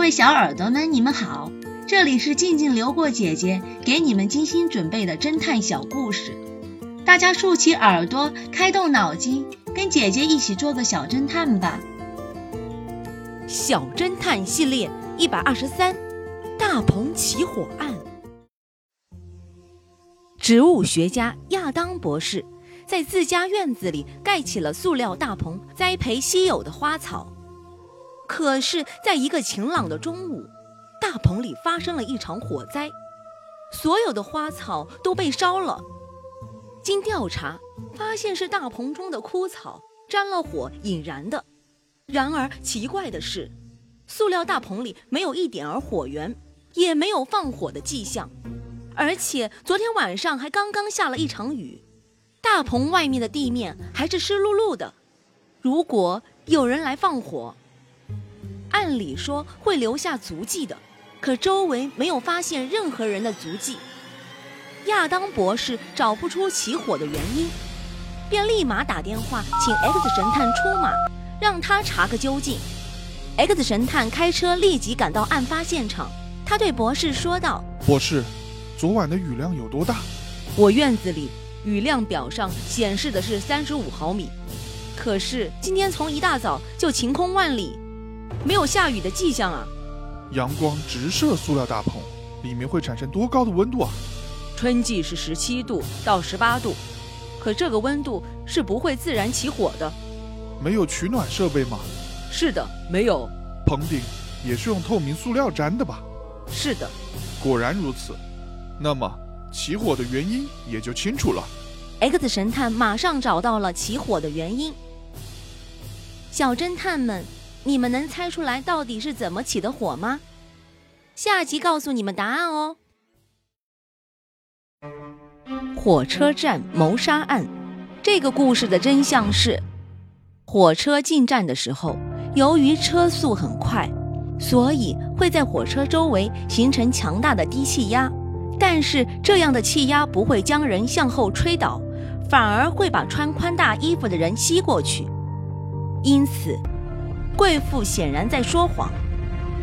各位小耳朵们，你们好，这里是静静流过姐姐给你们精心准备的侦探小故事，大家竖起耳朵，开动脑筋，跟姐姐一起做个小侦探吧。小侦探系列一百二十三，大棚起火案。植物学家亚当博士在自家院子里盖起了塑料大棚，栽培稀有的花草。可是，在一个晴朗的中午，大棚里发生了一场火灾，所有的花草都被烧了。经调查，发现是大棚中的枯草沾了火引燃的。然而奇怪的是，塑料大棚里没有一点儿火源，也没有放火的迹象，而且昨天晚上还刚刚下了一场雨，大棚外面的地面还是湿漉漉的。如果有人来放火，按理说会留下足迹的，可周围没有发现任何人的足迹。亚当博士找不出起火的原因，便立马打电话请 X 神探出马，让他查个究竟。X 神探开车立即赶到案发现场，他对博士说道：“博士，昨晚的雨量有多大？我院子里雨量表上显示的是三十五毫米，可是今天从一大早就晴空万里。”没有下雨的迹象啊！阳光直射塑料大棚，里面会产生多高的温度啊？春季是十七度到十八度，可这个温度是不会自然起火的。没有取暖设备吗？是的，没有。棚顶也是用透明塑料粘的吧？是的。果然如此，那么起火的原因也就清楚了。X 神探马上找到了起火的原因。小侦探们。你们能猜出来到底是怎么起的火吗？下集告诉你们答案哦。火车站谋杀案，这个故事的真相是：火车进站的时候，由于车速很快，所以会在火车周围形成强大的低气压。但是这样的气压不会将人向后吹倒，反而会把穿宽大衣服的人吸过去。因此。贵妇显然在说谎，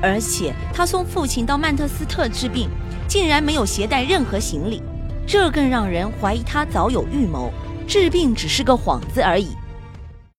而且她送父亲到曼特斯特治病，竟然没有携带任何行李，这更让人怀疑她早有预谋，治病只是个幌子而已。